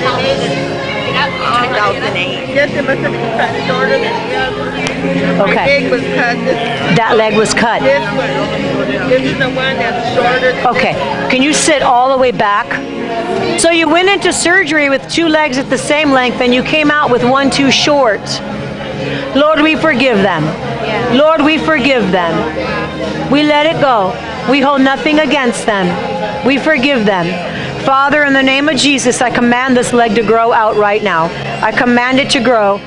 2008. Yes, it must have been shorter than the other. Leg was cut. That leg was cut. this one. This is the one that's shorter. Okay. Can you sit all the way back? So you went into surgery with two legs at the same length and you came out with one too short. Lord, we forgive them. Lord, we forgive them. We let it go. We hold nothing against them. We forgive them. Father, in the name of Jesus, I command this leg to grow out right now. I command it to grow.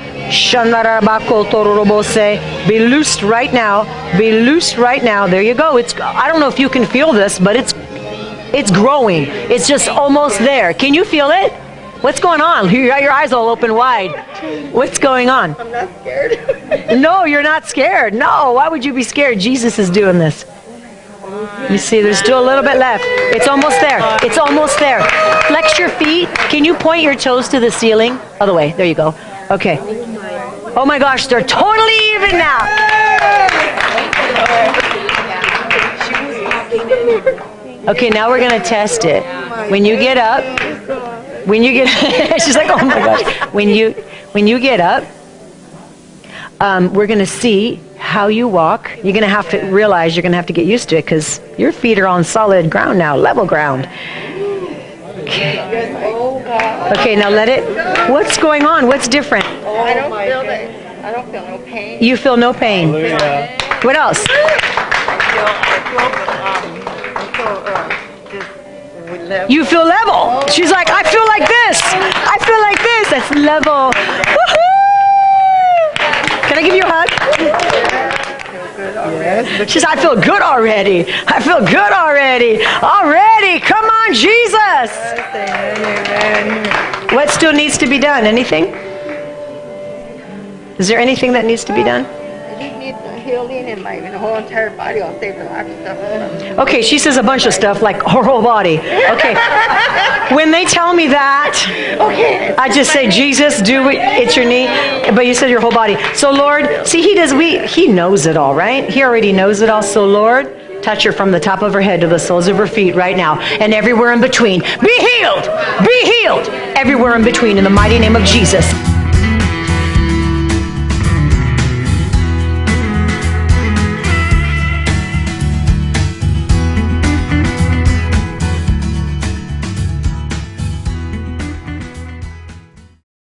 Be loosed right now. Be loosed right now. There you go. It's I don't know if you can feel this, but it's it's growing. It's just almost there. Can you feel it? What's going on? You got your eyes all open wide. What's going on? I'm not scared. No, you're not scared. No, why would you be scared? Jesus is doing this. You see, there's still a little bit left. It's almost there. It's almost there. Flex your feet. Can you point your toes to the ceiling? Other way. There you go. Okay. Oh my gosh, they're totally even now. Okay, now we're gonna test it. When you get up, when you get, she's like, oh my gosh. When you, when you get up, um, we're going to see how you walk. You're going to have to realize you're going to have to get used to it because your feet are on solid ground now, level ground. Okay. Okay, now let it. What's going on? What's different? Oh, I don't feel that. I don't feel no pain. You feel no pain. What else? Uh, you feel level. She's like, I feel like this. I feel like this. That's level. Woohoo! Can I give you a hug? She's, I feel good already. I feel good already. Already. Come on, Jesus. What still needs to be done? Anything? Is there anything that needs to be done? He needs a healing in my whole entire body. I'll save a lot of stuff. Okay, she says a bunch of stuff like her whole body. Okay. When they tell me that, Okay. I just say, Jesus, do it. It's your knee, but you said your whole body. So Lord, see, He does. We He knows it all, right? He already knows it all. So Lord, touch her from the top of her head to the soles of her feet right now, and everywhere in between. Be healed. Be healed. Everywhere in between, in the mighty name of Jesus.